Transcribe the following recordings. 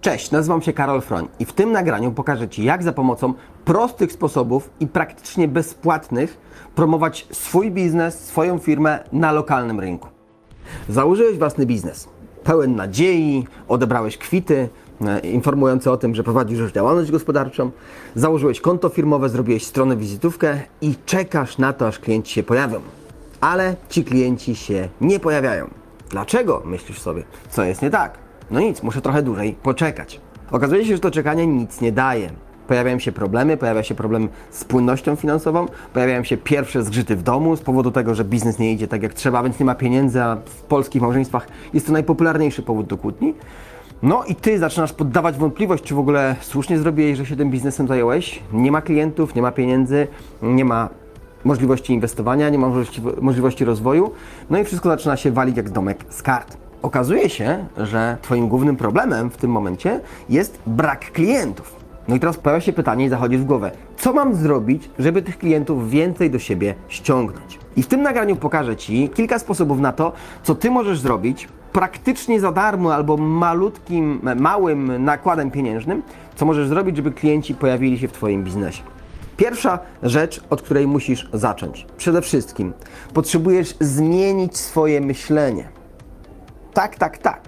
Cześć, nazywam się Karol Froń i w tym nagraniu pokażę Ci, jak za pomocą prostych sposobów i praktycznie bezpłatnych promować swój biznes, swoją firmę na lokalnym rynku. Założyłeś własny biznes, pełen nadziei, odebrałeś kwity e, informujące o tym, że prowadzisz już działalność gospodarczą, założyłeś konto firmowe, zrobiłeś stronę wizytówkę i czekasz na to, aż klienci się pojawią. Ale ci klienci się nie pojawiają. Dlaczego? Myślisz sobie, co jest nie tak? No nic, muszę trochę dłużej poczekać. Okazuje się, że to czekanie nic nie daje. Pojawiają się problemy, pojawia się problem z płynnością finansową, pojawiają się pierwsze zgrzyty w domu z powodu tego, że biznes nie idzie tak jak trzeba, więc nie ma pieniędzy, a w polskich małżeństwach jest to najpopularniejszy powód do kłótni. No i ty zaczynasz poddawać wątpliwość, czy w ogóle słusznie zrobiłeś, że się tym biznesem zająłeś. Nie ma klientów, nie ma pieniędzy, nie ma możliwości inwestowania, nie ma możliwości, możliwości rozwoju. No i wszystko zaczyna się walić jak domek z kart. Okazuje się, że Twoim głównym problemem w tym momencie jest brak klientów. No i teraz pojawia się pytanie i zachodzi w głowę, co mam zrobić, żeby tych klientów więcej do siebie ściągnąć? I w tym nagraniu pokażę Ci kilka sposobów na to, co Ty możesz zrobić praktycznie za darmo albo malutkim, małym nakładem pieniężnym, co możesz zrobić, żeby klienci pojawili się w Twoim biznesie. Pierwsza rzecz, od której musisz zacząć. Przede wszystkim potrzebujesz zmienić swoje myślenie. Tak, tak, tak.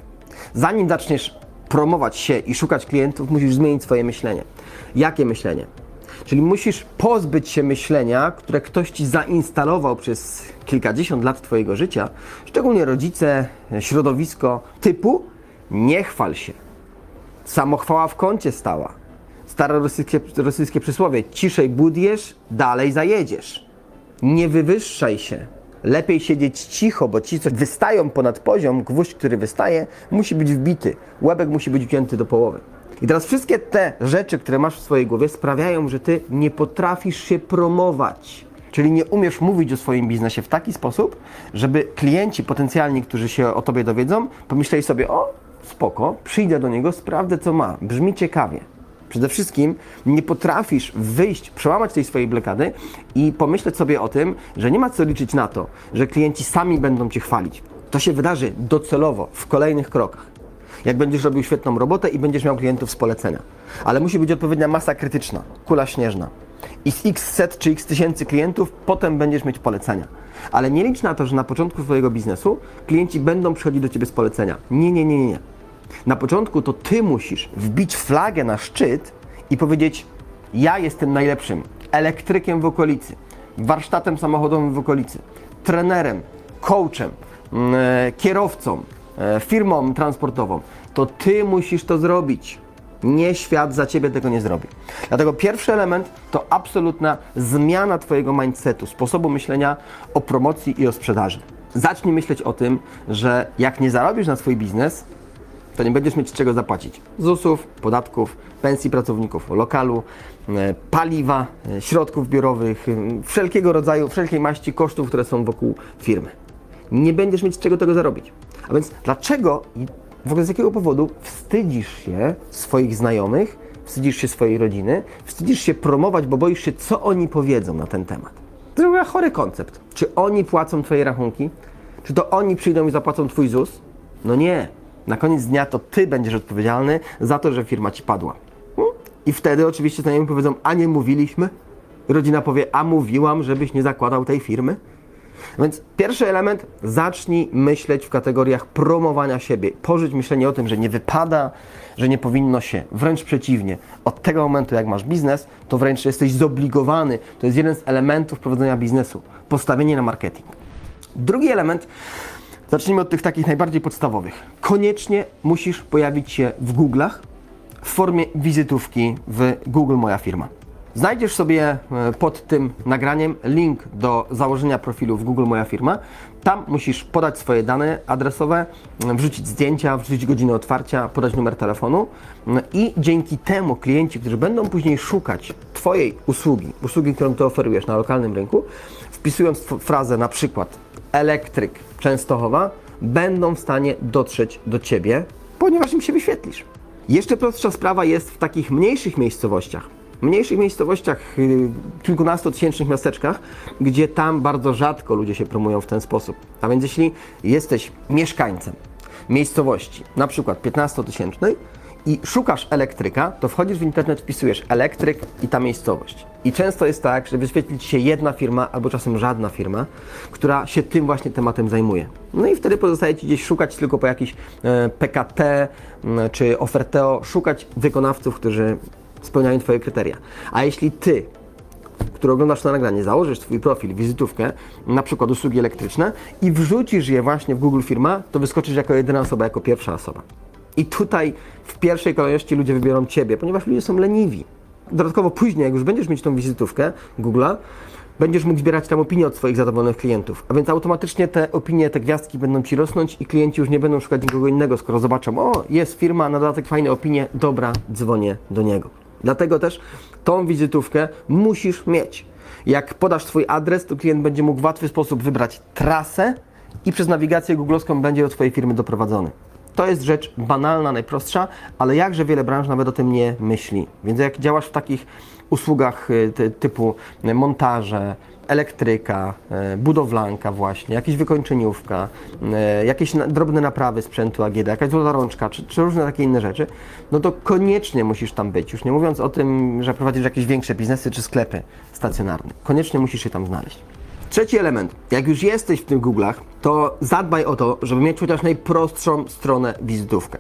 Zanim zaczniesz promować się i szukać klientów, musisz zmienić swoje myślenie. Jakie myślenie? Czyli musisz pozbyć się myślenia, które ktoś ci zainstalował przez kilkadziesiąt lat Twojego życia, szczególnie rodzice, środowisko, typu nie chwal się. Samochwała w kącie stała. Stare rosyjskie, rosyjskie przysłowie: ciszej budujesz, dalej zajedziesz. Nie wywyższaj się. Lepiej siedzieć cicho, bo ci, co wystają ponad poziom, gwóźdź, który wystaje, musi być wbity. Łebek musi być wgięty do połowy. I teraz wszystkie te rzeczy, które masz w swojej głowie, sprawiają, że ty nie potrafisz się promować. Czyli nie umiesz mówić o swoim biznesie w taki sposób, żeby klienci potencjalni, którzy się o tobie dowiedzą, pomyśleli sobie: O, spoko, przyjdę do niego, sprawdzę co ma. Brzmi ciekawie. Przede wszystkim nie potrafisz wyjść, przełamać tej swojej blokady i pomyśleć sobie o tym, że nie ma co liczyć na to, że klienci sami będą cię chwalić. To się wydarzy docelowo, w kolejnych krokach. Jak będziesz robił świetną robotę i będziesz miał klientów z polecenia. Ale musi być odpowiednia masa krytyczna, kula śnieżna. I z x set czy x tysięcy klientów potem będziesz mieć polecenia. Ale nie licz na to, że na początku swojego biznesu klienci będą przychodzić do Ciebie z polecenia. Nie, nie, nie, nie. nie. Na początku to ty musisz wbić flagę na szczyt i powiedzieć: Ja jestem najlepszym elektrykiem w okolicy, warsztatem samochodowym w okolicy, trenerem, coachem, mm, e, kierowcą, e, firmą transportową. To ty musisz to zrobić. Nie świat za ciebie tego nie zrobi. Dlatego pierwszy element to absolutna zmiana Twojego mindsetu, sposobu myślenia o promocji i o sprzedaży. Zacznij myśleć o tym, że jak nie zarobisz na swój biznes, to nie będziesz mieć z czego zapłacić. ZUS-ów, podatków, pensji pracowników, lokalu, e, paliwa, e, środków biurowych, e, wszelkiego rodzaju, wszelkiej maści kosztów, które są wokół firmy. Nie będziesz mieć z czego tego zarobić. A więc dlaczego i w ogóle z jakiego powodu wstydzisz się swoich znajomych, wstydzisz się swojej rodziny, wstydzisz się promować, bo boisz się, co oni powiedzą na ten temat? To jest chory koncept. Czy oni płacą Twoje rachunki? Czy to oni przyjdą i zapłacą Twój ZUS? No nie. Na koniec dnia to ty będziesz odpowiedzialny za to, że firma ci padła. Hmm? I wtedy oczywiście znajomi powiedzą, a nie mówiliśmy? Rodzina powie, a mówiłam, żebyś nie zakładał tej firmy? Więc pierwszy element, zacznij myśleć w kategoriach promowania siebie. Pożyć myślenie o tym, że nie wypada, że nie powinno się. Wręcz przeciwnie. Od tego momentu, jak masz biznes, to wręcz jesteś zobligowany. To jest jeden z elementów prowadzenia biznesu. Postawienie na marketing. Drugi element, zacznijmy od tych takich najbardziej podstawowych. Koniecznie musisz pojawić się w Google'ach w formie wizytówki w Google Moja Firma. Znajdziesz sobie e, pod tym nagraniem link do założenia profilu w Google Moja Firma. Tam musisz podać swoje dane adresowe, wrzucić zdjęcia, wrzucić godzinę otwarcia, podać numer telefonu i dzięki temu klienci, którzy będą później szukać Twojej usługi, usługi, którą Ty oferujesz na lokalnym rynku, wpisując frazę na przykład elektryk Częstochowa, będą w stanie dotrzeć do Ciebie, ponieważ im się wyświetlisz. Jeszcze prostsza sprawa jest w takich mniejszych miejscowościach mniejszych miejscowościach, y, kilkunastotysięcznych miasteczkach, gdzie tam bardzo rzadko ludzie się promują w ten sposób. A więc jeśli jesteś mieszkańcem miejscowości, na przykład 15-tysięcznej i szukasz elektryka, to wchodzisz w internet, wpisujesz elektryk i ta miejscowość. I często jest tak, że wyświetli Ci się jedna firma, albo czasem żadna firma, która się tym właśnie tematem zajmuje. No i wtedy pozostaje Ci gdzieś szukać tylko po jakiś e, PKT czy Oferteo, szukać wykonawców, którzy spełniają Twoje kryteria. A jeśli Ty, który oglądasz to nagranie, założysz swój profil, wizytówkę, na przykład usługi elektryczne i wrzucisz je właśnie w Google Firma, to wyskoczysz jako jedyna osoba, jako pierwsza osoba. I tutaj w pierwszej kolejności ludzie wybiorą Ciebie, ponieważ ludzie są leniwi. Dodatkowo później, jak już będziesz mieć tą wizytówkę Google'a, będziesz mógł zbierać tam opinie od swoich zadowolonych klientów. A więc automatycznie te opinie, te gwiazdki będą Ci rosnąć i klienci już nie będą szukać nikogo innego, skoro zobaczą, o, jest firma, na dodatek fajne opinie, dobra, dzwonię do niego. Dlatego też tą wizytówkę musisz mieć. Jak podasz swój adres, to klient będzie mógł w łatwy sposób wybrać trasę i przez nawigację googlowską będzie do Twojej firmy doprowadzony. To jest rzecz banalna, najprostsza, ale jakże wiele branż nawet o tym nie myśli. Więc jak działasz w takich usługach y, typu montaże, elektryka, e, budowlanka właśnie, jakaś wykończeniówka, jakieś drobne naprawy sprzętu AGD, jakaś złota rączka, czy, czy, różne takie inne rzeczy, no to koniecznie musisz tam być. Już nie mówiąc o tym, że prowadzisz jakieś większe biznesy czy sklepy stacjonarne. Koniecznie musisz się tam znaleźć. Trzeci element. Jak już jesteś w tych Google'ach, to zadbaj o to, żeby mieć chociaż najprostszą stronę wizytówkę.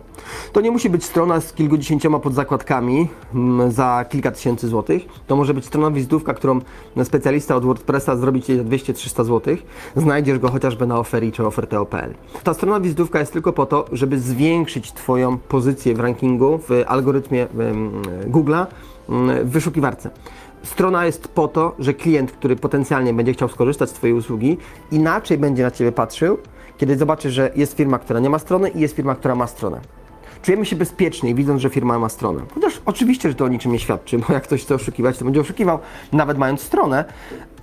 To nie musi być strona z kilkudziesięcioma podzakładkami mm, za kilka tysięcy złotych. To może być strona wizytówka, którą specjalista od WordPressa zrobi Ci za 200-300 złotych. Znajdziesz go chociażby na Oferi czy oferteo.pl. Ta strona wizytówka jest tylko po to, żeby zwiększyć Twoją pozycję w rankingu, w algorytmie Google'a, mm, w wyszukiwarce. Strona jest po to, że klient, który potencjalnie będzie chciał skorzystać z Twojej usługi, inaczej będzie na Ciebie patrzył, kiedy zobaczy, że jest firma, która nie ma strony i jest firma, która ma stronę. Czujemy się bezpieczniej, widząc, że firma ma stronę. Chociaż oczywiście, że to o niczym nie świadczy, bo jak ktoś chce oszukiwać, to będzie oszukiwał, nawet mając stronę,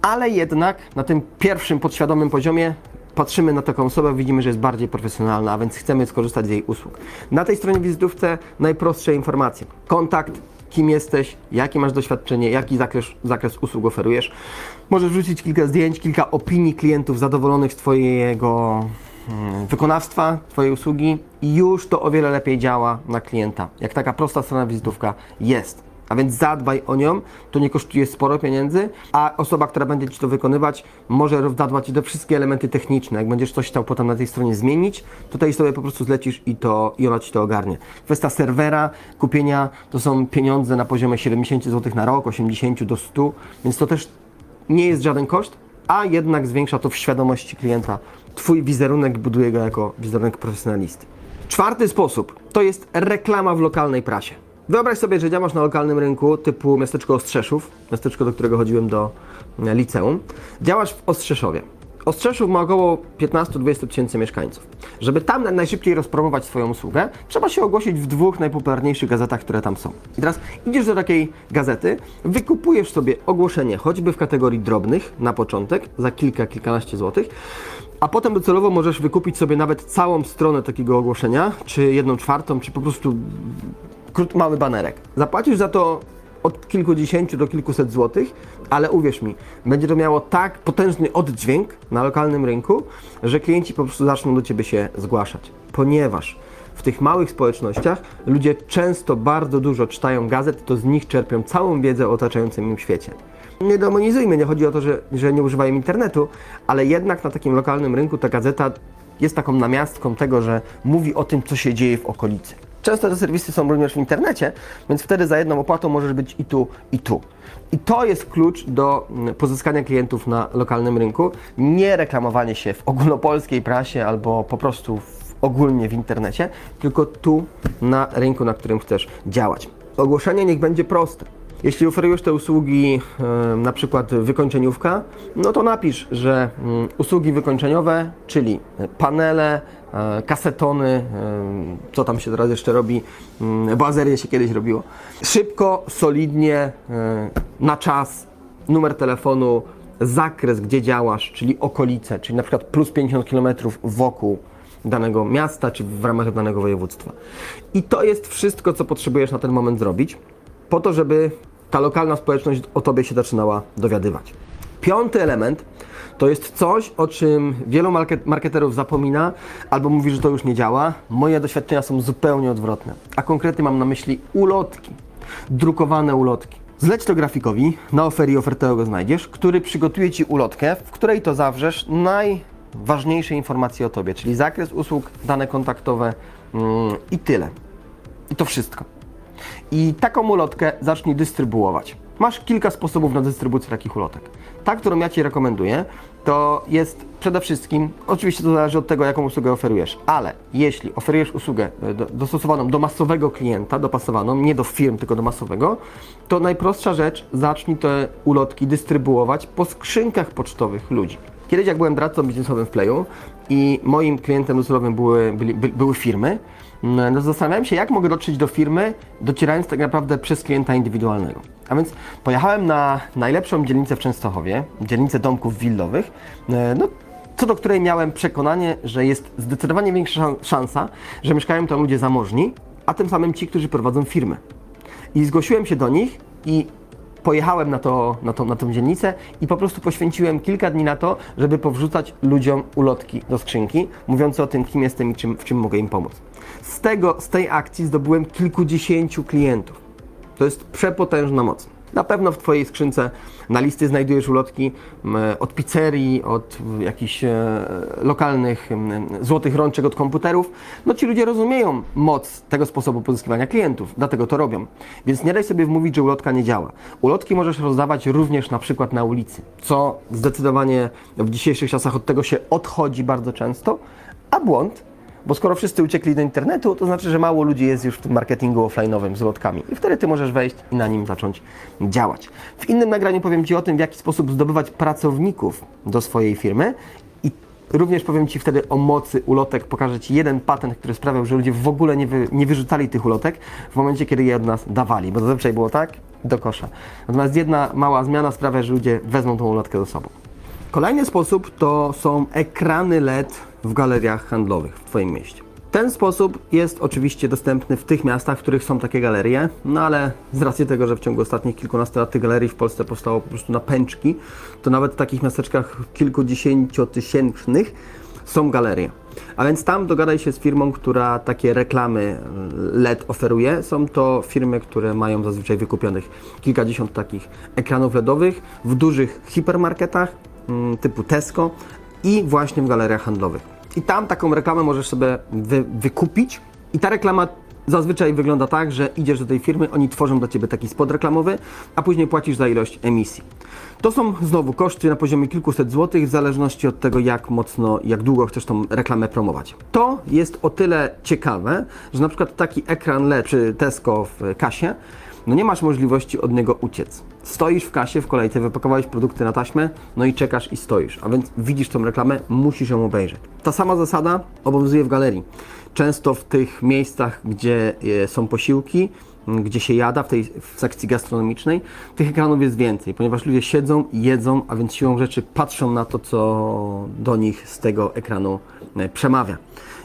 ale jednak na tym pierwszym podświadomym poziomie patrzymy na taką osobę, widzimy, że jest bardziej profesjonalna, a więc chcemy skorzystać z jej usług. Na tej stronie wizytówce najprostsze informacje. Kontakt, kim jesteś, jakie masz doświadczenie, jaki zakres, zakres usług oferujesz. Możesz wrzucić kilka zdjęć, kilka opinii klientów zadowolonych z Twojego hmm, wykonawstwa, Twojej usługi i już to o wiele lepiej działa na klienta. Jak taka prosta strona wizytówka jest. A więc zadbaj o nią, to nie kosztuje sporo pieniędzy, a osoba, która będzie Ci to wykonywać, może zadbać Ci do wszystkie elementy techniczne. Jak będziesz coś chciał potem na tej stronie zmienić, to tej sobie po prostu zlecisz i, to, i ona Ci to ogarnie. Kwestia serwera, kupienia, to są pieniądze na poziomie 70 zł na rok, 80 do 100, więc to też nie jest żaden koszt, a jednak zwiększa to w świadomości klienta. Twój wizerunek buduje go jako wizerunek profesjonalisty. Czwarty sposób to jest reklama w lokalnej prasie. Wyobraź sobie, że działasz na lokalnym rynku typu miasteczko Ostrzeszów, miasteczko, do którego chodziłem do e, liceum. Działasz w Ostrzeszowie. Ostrzeszów ma około 15-20 tysięcy mieszkańców. Żeby tam najszybciej rozpromować swoją usługę, trzeba się ogłosić w dwóch najpopularniejszych gazetach, które tam są. I teraz idziesz do takiej gazety, wykupujesz sobie ogłoszenie, choćby w kategorii drobnych na początek, za kilka, kilkanaście złotych, a potem docelowo możesz wykupić sobie nawet całą stronę takiego ogłoszenia, czy jedną czwartą, czy po prostu krótki, mały banerek. Zapłacisz za to od kilkudziesięciu do kilkuset złotych, ale uwierz mi, będzie to miało tak potężny oddźwięk na lokalnym rynku, że klienci po prostu zaczną do Ciebie się zgłaszać. Ponieważ w tych małych społecznościach ludzie często bardzo dużo czytają gazet, to z nich czerpią całą wiedzę o otaczającym im świecie. Nie demonizujmy, nie chodzi o to, że, że nie używają internetu, ale jednak na takim lokalnym rynku ta gazeta jest taką namiastką tego, że mówi o tym, co się dzieje w okolicy. Często te serwisy są również w internecie, więc wtedy za jedną opłatą możesz być i tu, i tu. I to jest klucz do mm, pozyskania klientów na lokalnym rynku. Nie reklamowanie się w ogólnopolskiej prasie albo po prostu w, ogólnie w internecie, tylko tu na rynku, na którym chcesz działać. Ogłoszenie niech będzie proste. Jeśli oferujesz te usługi, e, na przykład wykończeniówka, no to napisz, że mm, usługi wykończeniowe, czyli panele, e, kasetony, e, co tam się teraz jeszcze robi, mm, bazerię się kiedyś robiło. Szybko, solidnie, na czas, numer telefonu, zakres, gdzie działasz, czyli okolice, czyli na przykład plus 50 km wokół danego miasta, czy w ramach danego województwa. I to jest wszystko, co potrzebujesz na ten moment zrobić po to, żeby ta lokalna społeczność o tobie się zaczynała dowiadywać. Piąty element to jest coś, o czym wielu marketerów zapomina albo mówi, że to już nie działa. Moje doświadczenia są zupełnie odwrotne, a konkretnie mam na myśli ulotki, drukowane ulotki. Zleć to grafikowi, na oferii ofertowego znajdziesz, który przygotuje Ci ulotkę, w której to zawrzesz najważniejsze informacje o Tobie, czyli zakres usług, dane kontaktowe yy, i tyle. I to wszystko. I taką ulotkę zacznij dystrybuować. Masz kilka sposobów na dystrybucję takich ulotek. Ta, którą ja Ci rekomenduję, to jest przede wszystkim, oczywiście to zależy od tego, jaką usługę oferujesz, ale jeśli oferujesz usługę e, dostosowaną do masowego klienta, dopasowaną, nie do firm, tylko do masowego, to najprostsza rzecz, zacznij te ulotki dystrybuować po skrzynkach pocztowych ludzi. Kiedyś jak byłem doradcą biznesowym w Playu i moim klientem docelowym były, byli, by, były firmy, no zastanawiałem się, jak mogę dotrzeć do firmy, docierając tak naprawdę przez klienta indywidualnego. A więc pojechałem na najlepszą dzielnicę w Częstochowie, dzielnicę domków willowych, e, no, co do której miałem przekonanie, że jest zdecydowanie większa szansa, że mieszkają tam ludzie zamożni, a tym samym ci, którzy prowadzą firmy. I zgłosiłem się do nich i pojechałem na, to, na, to, na tą dzielnicę i po prostu poświęciłem kilka dni na to, żeby powrzucać ludziom ulotki do skrzynki, mówiące o tym, kim jestem i czym, w czym mogę im pomóc. Z, tego, z tej akcji zdobyłem kilkudziesięciu klientów. To jest przepotężna moc. Na pewno w Twojej skrzynce na listy znajdujesz ulotki od pizzerii, od jakichś e, lokalnych złotych rączek od komputerów. No ci ludzie rozumieją moc tego sposobu pozyskiwania klientów, dlatego to robią. Więc nie daj sobie wmówić, że ulotka nie działa. Ulotki możesz rozdawać również na przykład na ulicy, co zdecydowanie w dzisiejszych czasach od tego się odchodzi bardzo często, a błąd bo skoro wszyscy uciekli do internetu, to znaczy, że mało ludzi jest już w tym marketingu offline'owym z lotkami. I wtedy Ty możesz wejść i na nim zacząć działać. W innym nagraniu powiem Ci o tym, w jaki sposób zdobywać pracowników do swojej firmy i Również powiem Ci wtedy o mocy ulotek, pokażę Ci jeden patent, który sprawiał, że ludzie w ogóle nie, wy, nie wyrzucali tych ulotek w momencie, kiedy je od nas dawali, bo zazwyczaj było tak, do kosza. Natomiast jedna mała zmiana sprawia, że ludzie wezmą tą ulotkę ze sobą. Kolejny sposób to są ekrany LED w galeriach handlowych w Twoim mieście. Ten sposób jest oczywiście dostępny w tych miastach, w których są takie galerie, no ale z racji tego, że w ciągu ostatnich kilkunastu lat tych galerii w Polsce powstało po prostu na pęczki, to nawet w takich miasteczkach kilkudziesięciotysięcznych są galerie. A więc tam dogadaj się z firmą, która takie reklamy LED oferuje. Są to firmy, które mają zazwyczaj wykupionych kilkadziesiąt takich ekranów LEDowych w dużych hipermarketach mm, typu Tesco i właśnie w galeriach handlowych. I tam taką reklamę możesz sobie wy, wykupić. I ta reklama zazwyczaj wygląda tak, że idziesz do tej firmy, oni tworzą dla Ciebie taki spot reklamowy, a później płacisz za ilość emisji. To są znowu koszty na poziomie kilkuset złotych, w zależności od tego, jak mocno, jak długo chcesz tą reklamę promować. To jest o tyle ciekawe, że na przykład taki ekran LED przy Tesco w kasie no nie masz możliwości od niego uciec. Stoisz w kasie, w kolejce, wypakowałeś produkty na taśmę, no i czekasz i stoisz, a więc widzisz tą reklamę, musisz ją obejrzeć. Ta sama zasada obowiązuje w galerii. Często w tych miejscach, gdzie e, są posiłki, gdzie się jada, w tej w sekcji gastronomicznej, tych ekranów jest więcej, ponieważ ludzie siedzą, jedzą, a więc siłą rzeczy patrzą na to, co do nich z tego ekranu e, przemawia.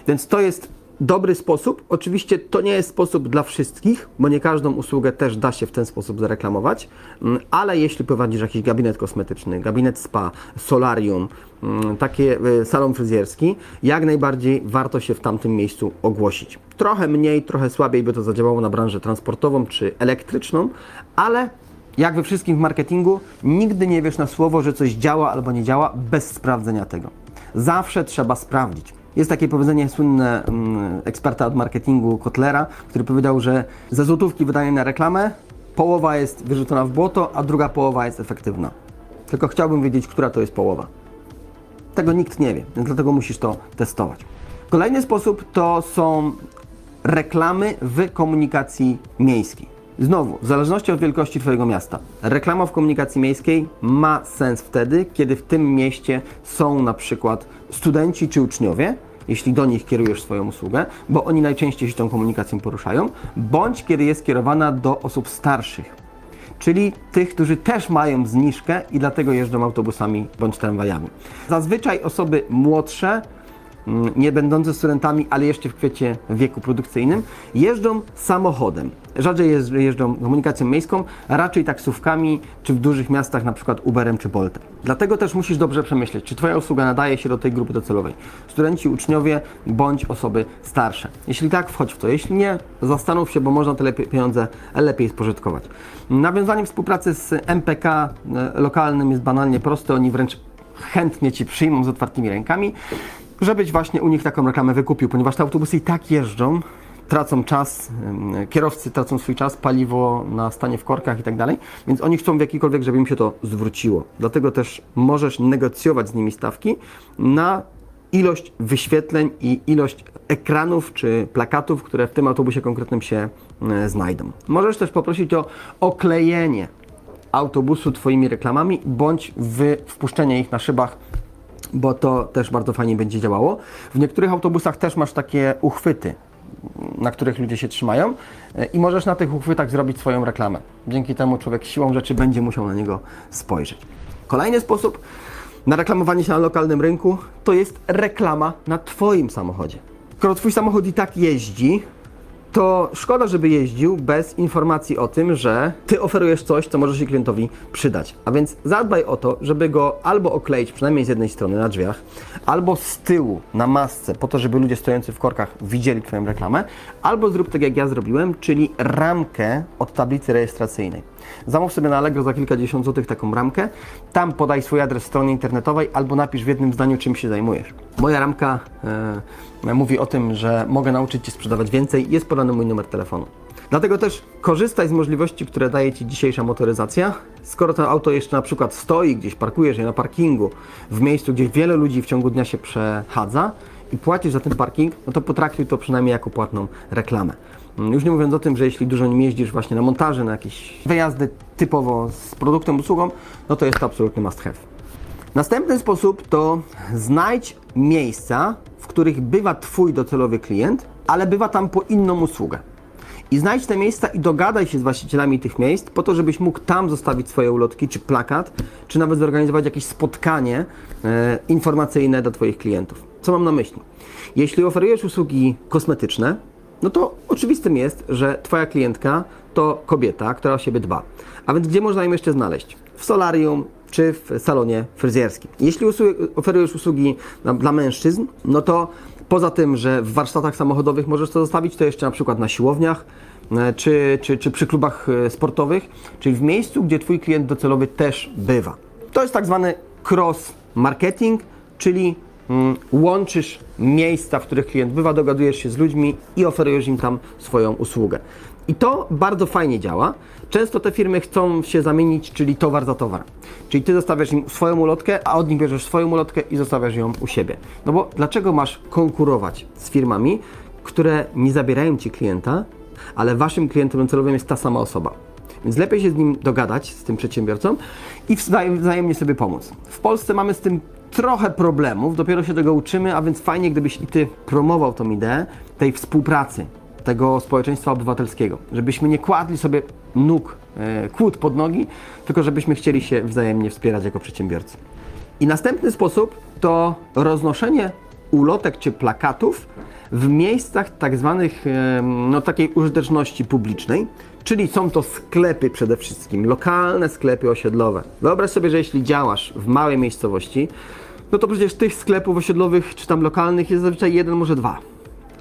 Więc to jest dobry sposób. Oczywiście to nie jest sposób dla wszystkich, bo nie każdą usługę też da się w ten sposób zareklamować, mm, ale jeśli prowadzisz jakiś gabinet kosmetyczny, gabinet spa, solarium, mm, takie y, salon fryzjerski, jak najbardziej warto się w tamtym miejscu ogłosić. Trochę mniej, trochę słabiej by to zadziałało na branżę transportową czy elektryczną, ale Jak we wszystkim w marketingu, nigdy nie wiesz na słowo, że coś działa albo nie działa bez sprawdzenia tego. Zawsze trzeba sprawdzić. Jest takie powiedzenie słynne mm, eksperta od marketingu Kotlera, który powiedział, że ze złotówki wydanej na reklamę połowa jest wyrzucona w błoto, a druga połowa jest efektywna. Tylko chciałbym wiedzieć, która to jest połowa. Tego nikt nie wie, więc dlatego musisz to testować. Kolejny sposób to są reklamy w komunikacji miejskiej. Znowu, w zależności od wielkości Twojego miasta, reklama w komunikacji miejskiej ma sens wtedy, kiedy w tym mieście są na przykład studenci czy uczniowie, jeśli do nich kierujesz swoją usługę, bo oni najczęściej się tą komunikacją poruszają, bądź kiedy jest kierowana do osób starszych, czyli tych, którzy też mają zniżkę i dlatego jeżdżą autobusami bądź tramwajami. Zazwyczaj osoby młodsze nie będące studentami, ale jeszcze w kwiecie wieku produkcyjnym, jeżdżą samochodem. Rzadziej jeżdż- jeżdżą komunikacją miejską, raczej taksówkami, czy w dużych miastach na przykład Uberem czy Boltem. Dlatego też musisz dobrze przemyśleć, czy Twoja usługa nadaje się do tej grupy docelowej. Studenci, uczniowie bądź osoby starsze. Jeśli tak, wchodź w to. Jeśli nie, zastanów się, bo można te pieniądze lepiej spożytkować. Nawiązanie współpracy z MPK e, lokalnym jest banalnie proste. Oni wręcz chętnie Ci przyjmą z otwartymi rękami, żebyś właśnie u nich taką reklamę wykupił, ponieważ te autobusy i tak jeżdżą, tracą czas, kierowcy tracą swój czas, paliwo na stanie w korkach i tak dalej, więc oni chcą w jakikolwiek, żeby im się to zwróciło. Dlatego też możesz negocjować z nimi stawki na ilość wyświetleń i ilość ekranów czy plakatów, które w tym autobusie konkretnym się e, znajdą. Możesz też poprosić o oklejenie autobusu Twoimi reklamami, bądź wpuszczenie ich na szybach, bo to też bardzo fajnie będzie działało. W niektórych autobusach też masz takie uchwyty, na których ludzie się trzymają e, i możesz na tych uchwytach zrobić swoją reklamę. Dzięki temu człowiek siłą rzeczy będzie musiał na niego spojrzeć. Kolejny sposób na reklamowanie się na lokalnym rynku to jest reklama na Twoim samochodzie. Skoro Twój samochód i tak jeździ, to szkoda, żeby jeździł bez informacji o tym, że Ty oferujesz coś, co może się klientowi przydać. A więc zadbaj o to, żeby go albo okleić przynajmniej z jednej strony na drzwiach, albo z tyłu na masce, po to, żeby ludzie stojący w korkach widzieli Twoją reklamę, albo zrób tak jak ja zrobiłem, czyli ramkę od tablicy rejestracyjnej. Zamów sobie na Allegro za kilkadziesiąt złotych taką ramkę, tam podaj swój adres strony internetowej albo napisz w jednym zdaniu, czym się zajmujesz. Moja ramka e, mówi o tym, że mogę nauczyć Cię sprzedawać więcej, jest podany mój numer telefonu. Dlatego też korzystaj z możliwości, które daje Ci dzisiejsza motoryzacja. Skoro to auto jeszcze na przykład stoi gdzieś, parkujesz je na parkingu, w miejscu, gdzie wiele ludzi w ciągu dnia się przechadza i płacisz za ten parking, no to potraktuj to przynajmniej jako płatną reklamę. Już nie mówiąc o tym, że jeśli dużo nim jeździsz właśnie na montaże, na jakieś wyjazdy typowo z produktem, usługą, no to jest to absolutny must have. Następny sposób to znajdź miejsca, w których bywa Twój docelowy klient, ale bywa tam po inną usługę. I znajdź te miejsca i dogadaj się z właścicielami tych miejsc po to, żebyś mógł tam zostawić swoje ulotki, czy plakat, czy nawet zorganizować jakieś spotkanie e, informacyjne dla Twoich klientów. Co mam na myśli? Jeśli oferujesz usługi kosmetyczne, no to oczywistym jest, że Twoja klientka to kobieta, która o siebie dba. A więc gdzie można ją jeszcze znaleźć? W solarium czy w salonie fryzjerskim. Jeśli oferujesz usługi na, dla mężczyzn, no to poza tym, że w warsztatach samochodowych możesz to zostawić, to jeszcze na przykład na siłowniach, e, czy, czy, czy przy klubach e, sportowych, czyli w miejscu, gdzie Twój klient docelowy też bywa. To jest tak zwany cross marketing, czyli łączysz miejsca, w których klient bywa, dogadujesz się z ludźmi i oferujesz im tam swoją usługę. I to bardzo fajnie działa. Często te firmy chcą się zamienić, czyli towar za towar. Czyli ty zostawiasz im swoją ulotkę, a od nich bierzesz swoją ulotkę i zostawiasz ją u siebie. No bo dlaczego masz konkurować z firmami, które nie zabierają ci klienta, ale waszym klientem docelowym jest ta sama osoba? Więc lepiej się z nim dogadać, z tym przedsiębiorcą i wzajem- wzajemnie sobie pomóc. W Polsce mamy z tym trochę problemów, dopiero się tego uczymy, a więc fajnie, gdybyś i ty promował tą ideę tej współpracy, tego społeczeństwa obywatelskiego. Żebyśmy nie kładli sobie nóg, e, kłód pod nogi, tylko żebyśmy chcieli się wzajemnie wspierać jako przedsiębiorcy. I następny sposób to roznoszenie ulotek czy plakatów w miejscach tak zwanych, no takiej użyteczności publicznej, czyli są to sklepy przede wszystkim, lokalne sklepy osiedlowe. Wyobraź sobie, że jeśli działasz w małej miejscowości, no to przecież tych sklepów osiedlowych czy tam lokalnych jest zazwyczaj jeden, może dwa.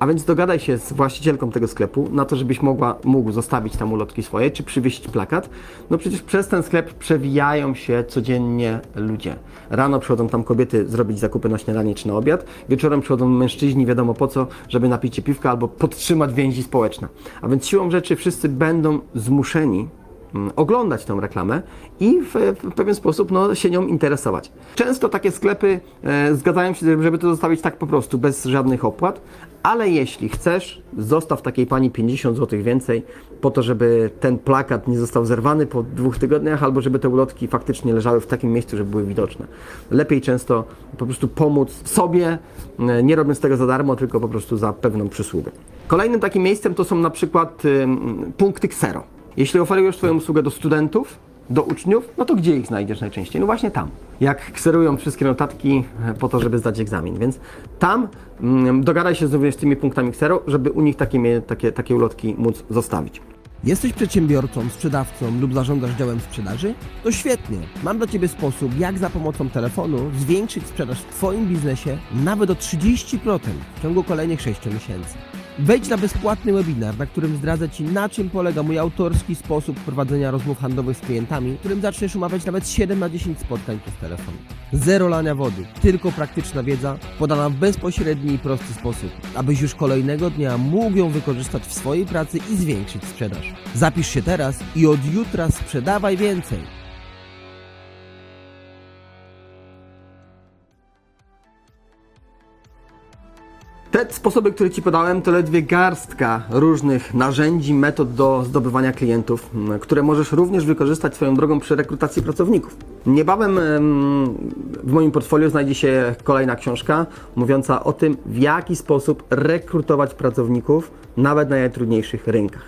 A więc dogadaj się z właścicielką tego sklepu na to, żebyś mogła, mógł zostawić tam ulotki swoje, czy przywieźć plakat. No przecież przez ten sklep przewijają się codziennie ludzie. Rano przychodzą tam kobiety zrobić zakupy na śniadanie czy na obiad, wieczorem przychodzą mężczyźni, wiadomo po co, żeby napić się piwka albo podtrzymać więzi społeczne. A więc siłą rzeczy wszyscy będą zmuszeni oglądać tę reklamę i w, w pewien sposób no, się nią interesować. Często takie sklepy e, zgadzają się, żeby to zostawić tak po prostu, bez żadnych opłat, ale jeśli chcesz, zostaw takiej pani 50 zł więcej, po to, żeby ten plakat nie został zerwany po dwóch tygodniach, albo żeby te ulotki faktycznie leżały w takim miejscu, żeby były widoczne. Lepiej często po prostu pomóc sobie, e, nie robiąc tego za darmo, tylko po prostu za pewną przysługę. Kolejnym takim miejscem to są na przykład punkty Xero. Jeśli oferujesz swoją usługę do studentów, do uczniów, no to gdzie ich znajdziesz najczęściej? No właśnie tam. Jak kserują wszystkie notatki e, po to, żeby zdać egzamin. Więc tam mm, dogadaj się również z tymi punktami Xero, żeby u nich takie, takie, takie ulotki móc zostawić. Jesteś przedsiębiorcą, sprzedawcą lub zarządzasz działem sprzedaży? To świetnie. Mam dla Ciebie sposób, jak za pomocą telefonu zwiększyć sprzedaż w Twoim biznesie nawet o 30% w ciągu kolejnych 6 miesięcy. Wejdź na bezpłatny webinar, na którym zdradzę Ci, na czym polega mój autorski sposób prowadzenia rozmów handlowych z klientami, w którym zaczniesz umawiać nawet 7 na 10 spotkań przez telefon. Zero lania wody, tylko praktyczna wiedza, podana w bezpośredni i prosty sposób, abyś już kolejnego dnia mógł ją wykorzystać w swojej pracy i zwiększyć sprzedaż. Zapisz się teraz i od jutra sprzedawaj więcej. Te sposoby, które Ci podałem, to ledwie garstka różnych narzędzi, metod do zdobywania klientów, które możesz również wykorzystać swoją drogą przy rekrutacji pracowników. Niebawem w moim portfolio znajdzie się kolejna książka mówiąca o tym, w jaki sposób rekrutować pracowników nawet na najtrudniejszych rynkach.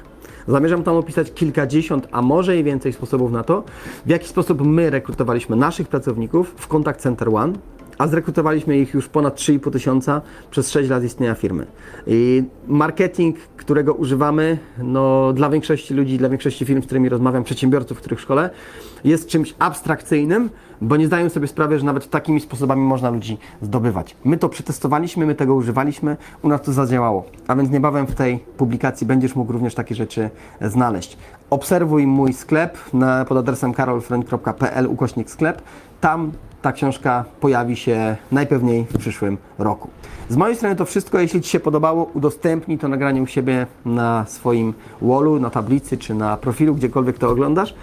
Zamierzam tam opisać kilkadziesiąt, a może i więcej sposobów na to, w jaki sposób my rekrutowaliśmy naszych pracowników w Contact Center One, a zrekrutowaliśmy ich już ponad 3,5 tysiąca przez 6 lat istnienia firmy. I marketing, którego używamy, no, dla większości ludzi, dla większości firm, z którymi rozmawiam, przedsiębiorców, których szkole, jest czymś abstrakcyjnym, bo nie zdają sobie sprawy, że nawet takimi sposobami można ludzi zdobywać. My to przetestowaliśmy, my tego używaliśmy, u nas to zadziałało. A więc niebawem w tej publikacji będziesz mógł również takie rzeczy znaleźć. Obserwuj mój sklep na, pod adresem karolfriend.pl ukośnik sklep. Tam ta książka pojawi się najpewniej w przyszłym roku. Z mojej strony to wszystko. Jeśli Ci się podobało, udostępnij to nagranie u siebie na swoim wallu, na tablicy czy na profilu, gdziekolwiek to oglądasz.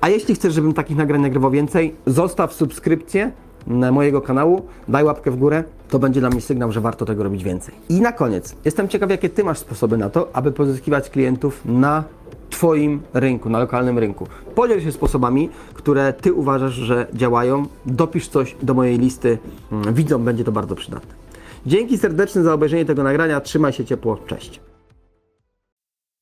A jeśli chcesz, żebym takich nagrań nagrywał więcej, zostaw subskrypcję mojego kanału, daj łapkę w górę, to będzie dla mnie sygnał, że warto tego robić więcej. I na koniec, jestem ciekaw, jakie Ty masz sposoby na to, aby pozyskiwać klientów na Twoim rynku, na lokalnym rynku. Podziel się sposobami, które Ty uważasz, że działają. Dopisz coś do mojej listy. Mm, widzom będzie to bardzo przydatne. Dzięki serdeczne za obejrzenie tego nagrania. Trzymaj się ciepło. Cześć.